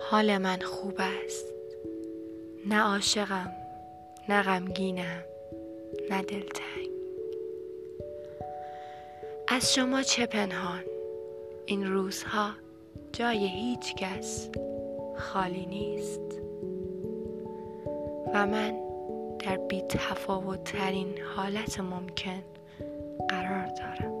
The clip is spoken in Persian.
حال من خوب است. نه عاشقم نه غمگینم نه دلتنگ. از شما چه پنهان؟ این روزها جای هیچ کس خالی نیست. و من در بی تفاوت ترین حالت ممکن قرار دارم.